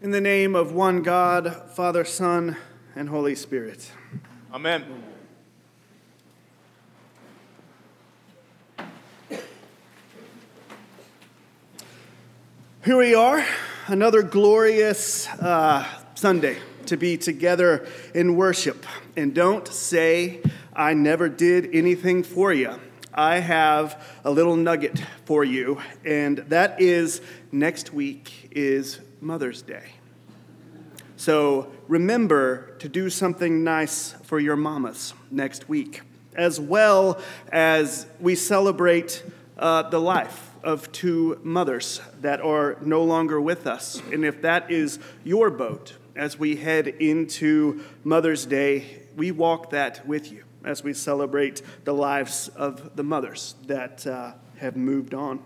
In the name of one God, Father, Son, and Holy Spirit. Amen. Here we are, another glorious uh, Sunday to be together in worship. And don't say, I never did anything for you. I have a little nugget for you, and that is next week is Mother's Day. So remember to do something nice for your mamas next week, as well as we celebrate uh, the life of two mothers that are no longer with us. And if that is your boat as we head into Mother's Day, we walk that with you as we celebrate the lives of the mothers that uh, have moved on.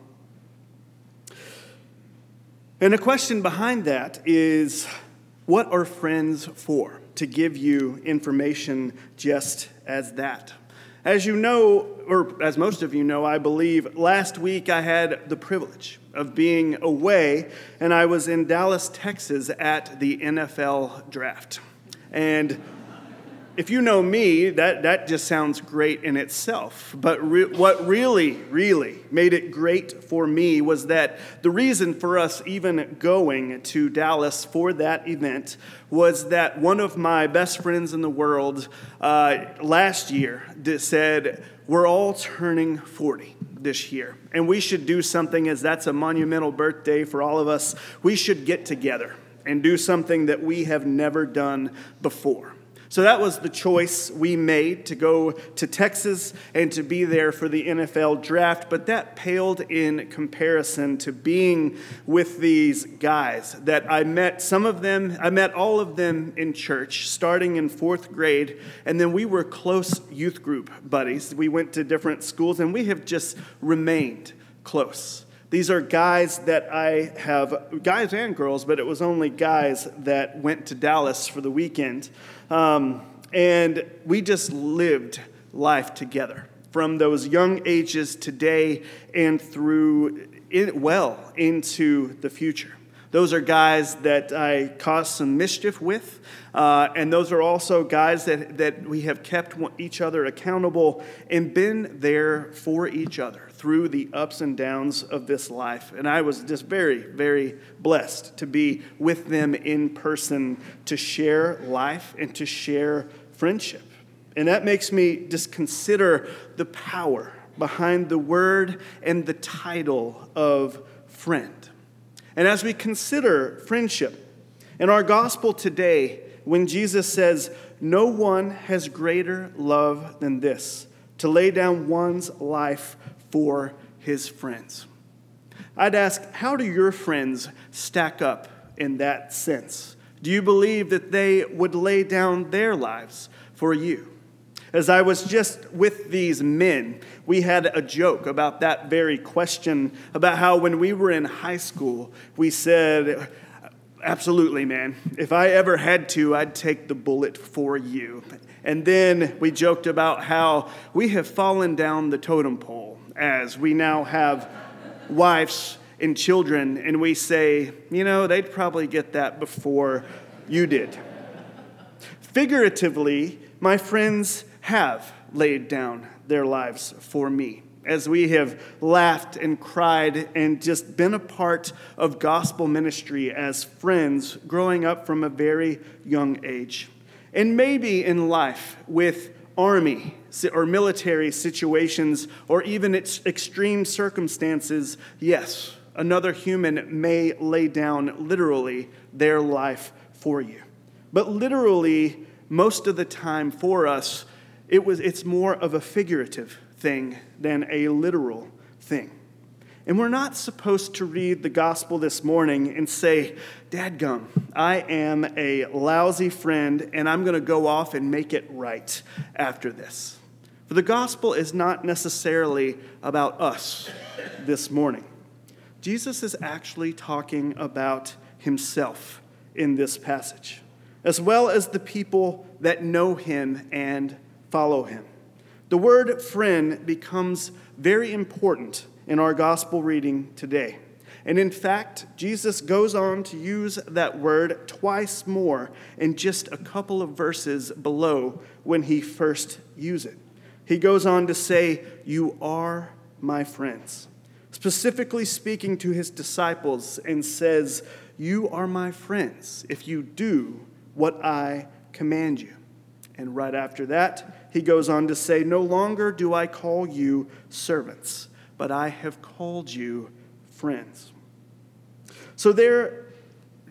And a question behind that is what are friends for? To give you information just as that. As you know, or as most of you know, I believe, last week I had the privilege of being away, and I was in Dallas, Texas at the NFL draft. And if you know me, that, that just sounds great in itself. But re- what really, really made it great for me was that the reason for us even going to Dallas for that event was that one of my best friends in the world uh, last year said, We're all turning 40 this year, and we should do something as that's a monumental birthday for all of us. We should get together and do something that we have never done before. So that was the choice we made to go to Texas and to be there for the NFL draft, but that paled in comparison to being with these guys that I met. Some of them, I met all of them in church starting in fourth grade, and then we were close youth group buddies. We went to different schools, and we have just remained close. These are guys that I have, guys and girls, but it was only guys that went to Dallas for the weekend. Um, and we just lived life together from those young ages today and through in, well into the future. Those are guys that I caused some mischief with, uh, and those are also guys that, that we have kept each other accountable and been there for each other through the ups and downs of this life. And I was just very, very blessed to be with them in person to share life and to share friendship. And that makes me just consider the power behind the word and the title of friend. And as we consider friendship in our gospel today, when Jesus says, No one has greater love than this, to lay down one's life for his friends. I'd ask, how do your friends stack up in that sense? Do you believe that they would lay down their lives for you? As I was just with these men, we had a joke about that very question about how when we were in high school, we said, Absolutely, man. If I ever had to, I'd take the bullet for you. And then we joked about how we have fallen down the totem pole as we now have wives and children, and we say, you know, they'd probably get that before you did. Figuratively, my friends have laid down their lives for me as we have laughed and cried and just been a part of gospel ministry as friends growing up from a very young age. And maybe in life with army or military situations or even its extreme circumstances, yes, another human may lay down literally their life for you. But literally, most of the time for us, it was, it's more of a figurative thing than a literal thing. And we're not supposed to read the gospel this morning and say, Dadgum, I am a lousy friend and I'm going to go off and make it right after this. For the gospel is not necessarily about us this morning. Jesus is actually talking about himself in this passage, as well as the people that know him and follow him. The word friend becomes very important in our gospel reading today. And in fact, Jesus goes on to use that word twice more in just a couple of verses below when he first used it. He goes on to say, You are my friends, specifically speaking to his disciples, and says, You are my friends if you do what I command you. And right after that, he goes on to say, No longer do I call you servants, but I have called you friends. So there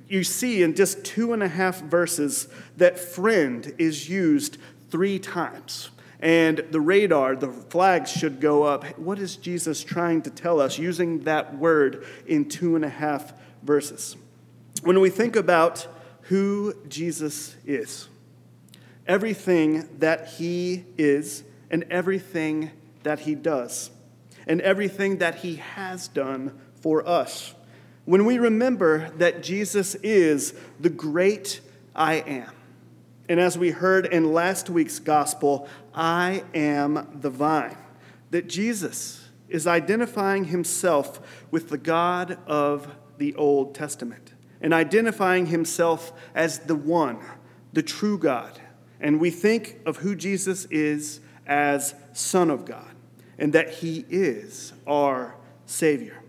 you see in just two and a half verses that friend is used three times. And the radar, the flags should go up. What is Jesus trying to tell us using that word in two and a half verses? When we think about who Jesus is, everything that he is, and everything that he does, and everything that he has done for us. When we remember that Jesus is the great I am, and as we heard in last week's gospel, I am the vine, that Jesus is identifying himself with the God of the Old Testament and identifying himself as the one, the true God. And we think of who Jesus is as Son of God and that he is our Savior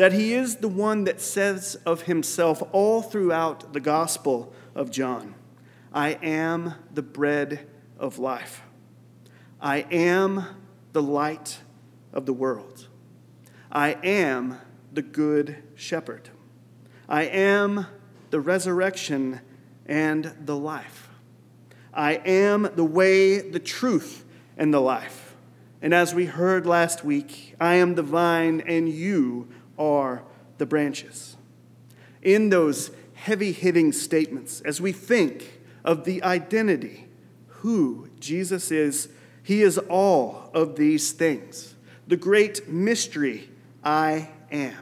that he is the one that says of himself all throughout the Gospel of John I am the bread of life. I am the light of the world. I am the good shepherd. I am the resurrection and the life. I am the way, the truth, and the life. And as we heard last week, I am the vine, and you are the branches. In those heavy hitting statements, as we think of the identity, who Jesus is, he is all of these things. The great mystery, I am.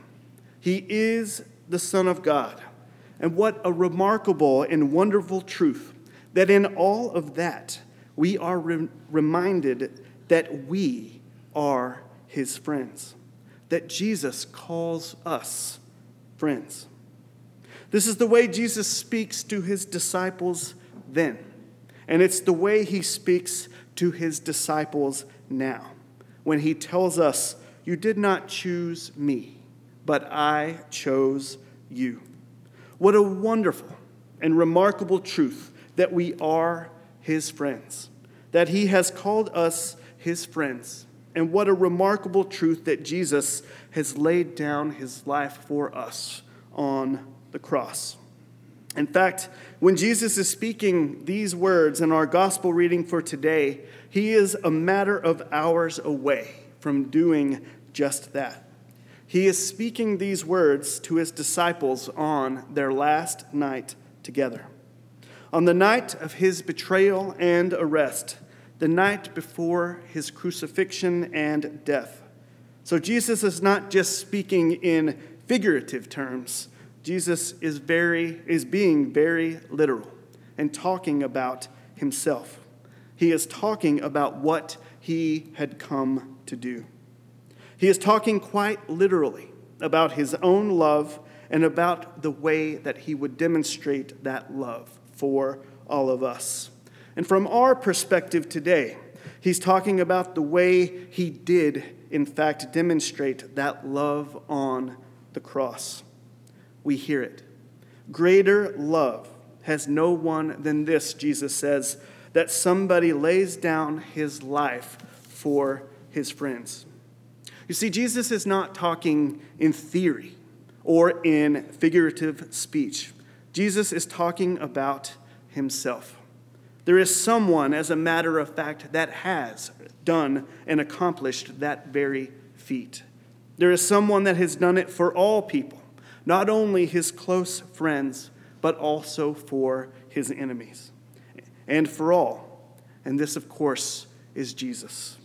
He is the Son of God. And what a remarkable and wonderful truth that in all of that, we are re- reminded that we are his friends that Jesus calls us friends. This is the way Jesus speaks to his disciples then, and it's the way he speaks to his disciples now when he tells us, You did not choose me, but I chose you. What a wonderful and remarkable truth that we are his friends, that he has called us his friends and what a remarkable truth that Jesus has laid down his life for us on the cross. In fact, when Jesus is speaking these words in our gospel reading for today, he is a matter of hours away from doing just that. He is speaking these words to his disciples on their last night together. On the night of his betrayal and arrest, the night before his crucifixion and death. So Jesus is not just speaking in figurative terms. Jesus is very is being very literal and talking about himself. He is talking about what he had come to do. He is talking quite literally about his own love and about the way that he would demonstrate that love for all of us. And from our perspective today, he's talking about the way he did, in fact, demonstrate that love on the cross. We hear it. Greater love has no one than this, Jesus says, that somebody lays down his life for his friends. You see, Jesus is not talking in theory or in figurative speech. Jesus is talking about himself. There is someone, as a matter of fact, that has done and accomplished that very feat. There is someone that has done it for all people, not only his close friends, but also for his enemies, and for all. And this, of course, is Jesus.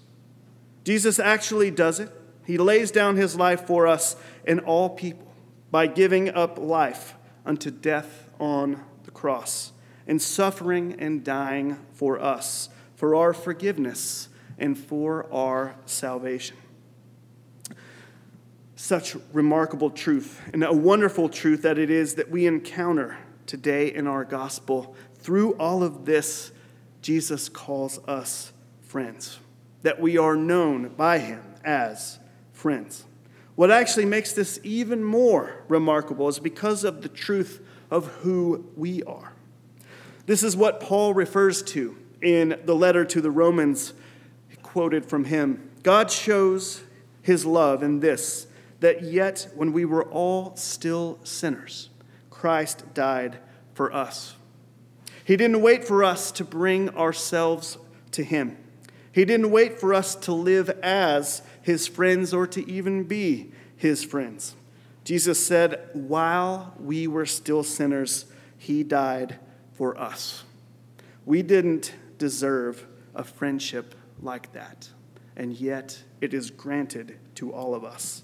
Jesus actually does it. He lays down his life for us and all people by giving up life unto death on the cross and suffering and dying for us, for our forgiveness, and for our salvation. such remarkable truth and a wonderful truth that it is that we encounter today in our gospel. Through all of this, Jesus calls us friends, that we are known by him as friends. What actually makes this even more remarkable is because of the truth of who we are. This is what Paul refers to in the letter to the Romans, quoted from him. God shows his love in this that yet when we were all still sinners, Christ died for us. He didn't wait for us to bring ourselves to him. He didn't wait for us to live as his friends or to even be his friends. Jesus said, While we were still sinners, he died for us. We didn't deserve a friendship like that, and yet it is granted to all of us.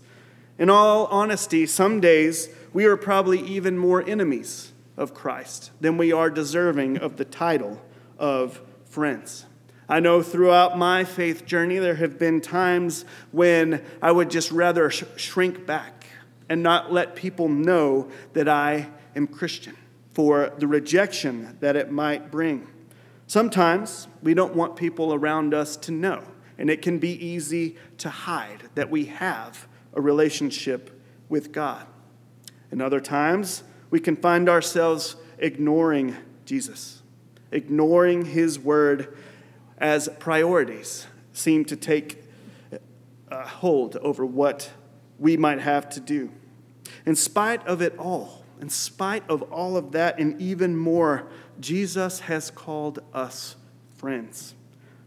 In all honesty, some days we are probably even more enemies of Christ than we are deserving of the title of friends. I know throughout my faith journey, there have been times when I would just rather sh- shrink back and not let people know that I am Christian for the rejection that it might bring. Sometimes we don't want people around us to know, and it can be easy to hide that we have a relationship with God. And other times, we can find ourselves ignoring Jesus, ignoring his word as priorities seem to take hold over what we might have to do. In spite of it all, in spite of all of that, and even more, Jesus has called us friends.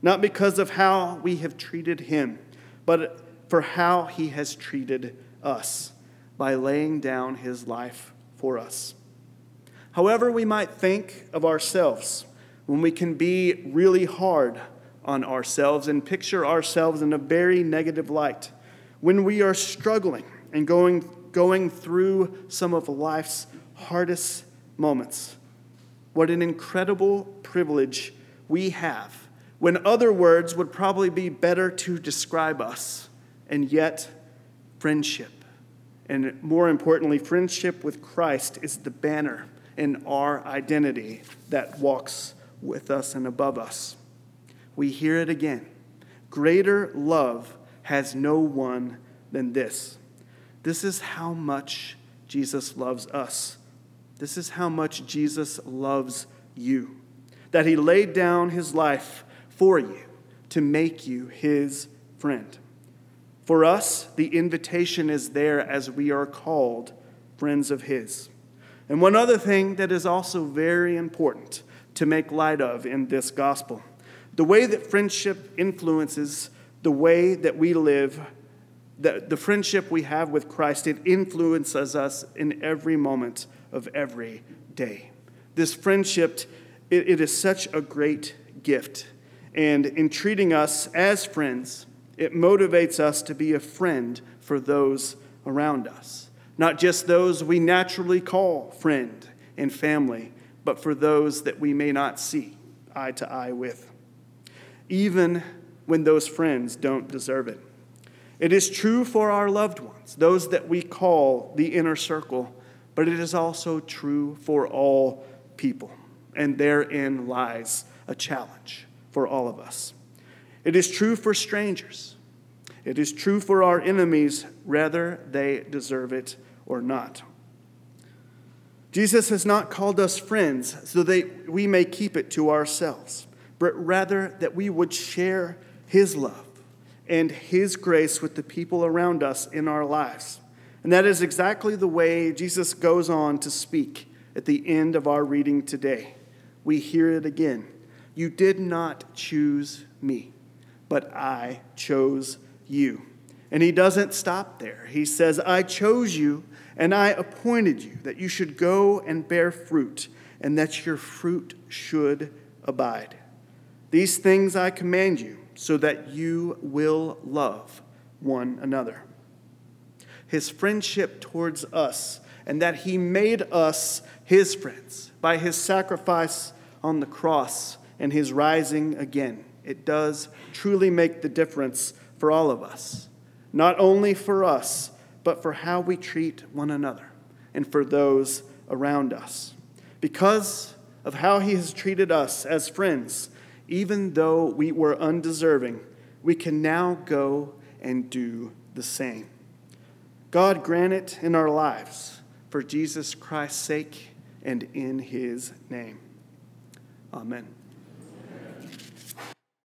Not because of how we have treated him, but for how he has treated us by laying down his life for us. However, we might think of ourselves, when we can be really hard on ourselves and picture ourselves in a very negative light, when we are struggling and going, going through some of life's hardest moments, what an incredible privilege we have when other words would probably be better to describe us and yet friendship. And more importantly, friendship with Christ is the banner in our identity that walks with us and above us. We hear it again. Greater love has no one than this. This is how much Jesus loves us. This is how much Jesus loves you. That he laid down his life for you to make you his friend. For us, the invitation is there as we are called friends of His. And one other thing that is also very important to make light of in this gospel the way that friendship influences the way that we live, the, the friendship we have with Christ, it influences us in every moment of every day. This friendship, it, it is such a great gift. And in treating us as friends, it motivates us to be a friend for those around us. Not just those we naturally call friend and family, but for those that we may not see eye to eye with, even when those friends don't deserve it. It is true for our loved ones, those that we call the inner circle, but it is also true for all people. And therein lies a challenge for all of us. It is true for strangers. It is true for our enemies, whether they deserve it or not. Jesus has not called us friends so that we may keep it to ourselves, but rather that we would share his love and his grace with the people around us in our lives. And that is exactly the way Jesus goes on to speak at the end of our reading today. We hear it again. You did not choose me but I chose you. And he doesn't stop there. He says, I chose you and I appointed you that you should go and bear fruit, and that your fruit should abide. These things I command you, so that you will love one another. His friendship towards us, and that he made us his friends by his sacrifice on the cross and his rising again it does truly make the difference for all of us. Not only for us, but for how we treat one another and for those around us. Because of how he has treated us as friends, even though we were undeserving, we can now go and do the same. God grant it in our lives for Jesus Christ's sake and in his name. Amen.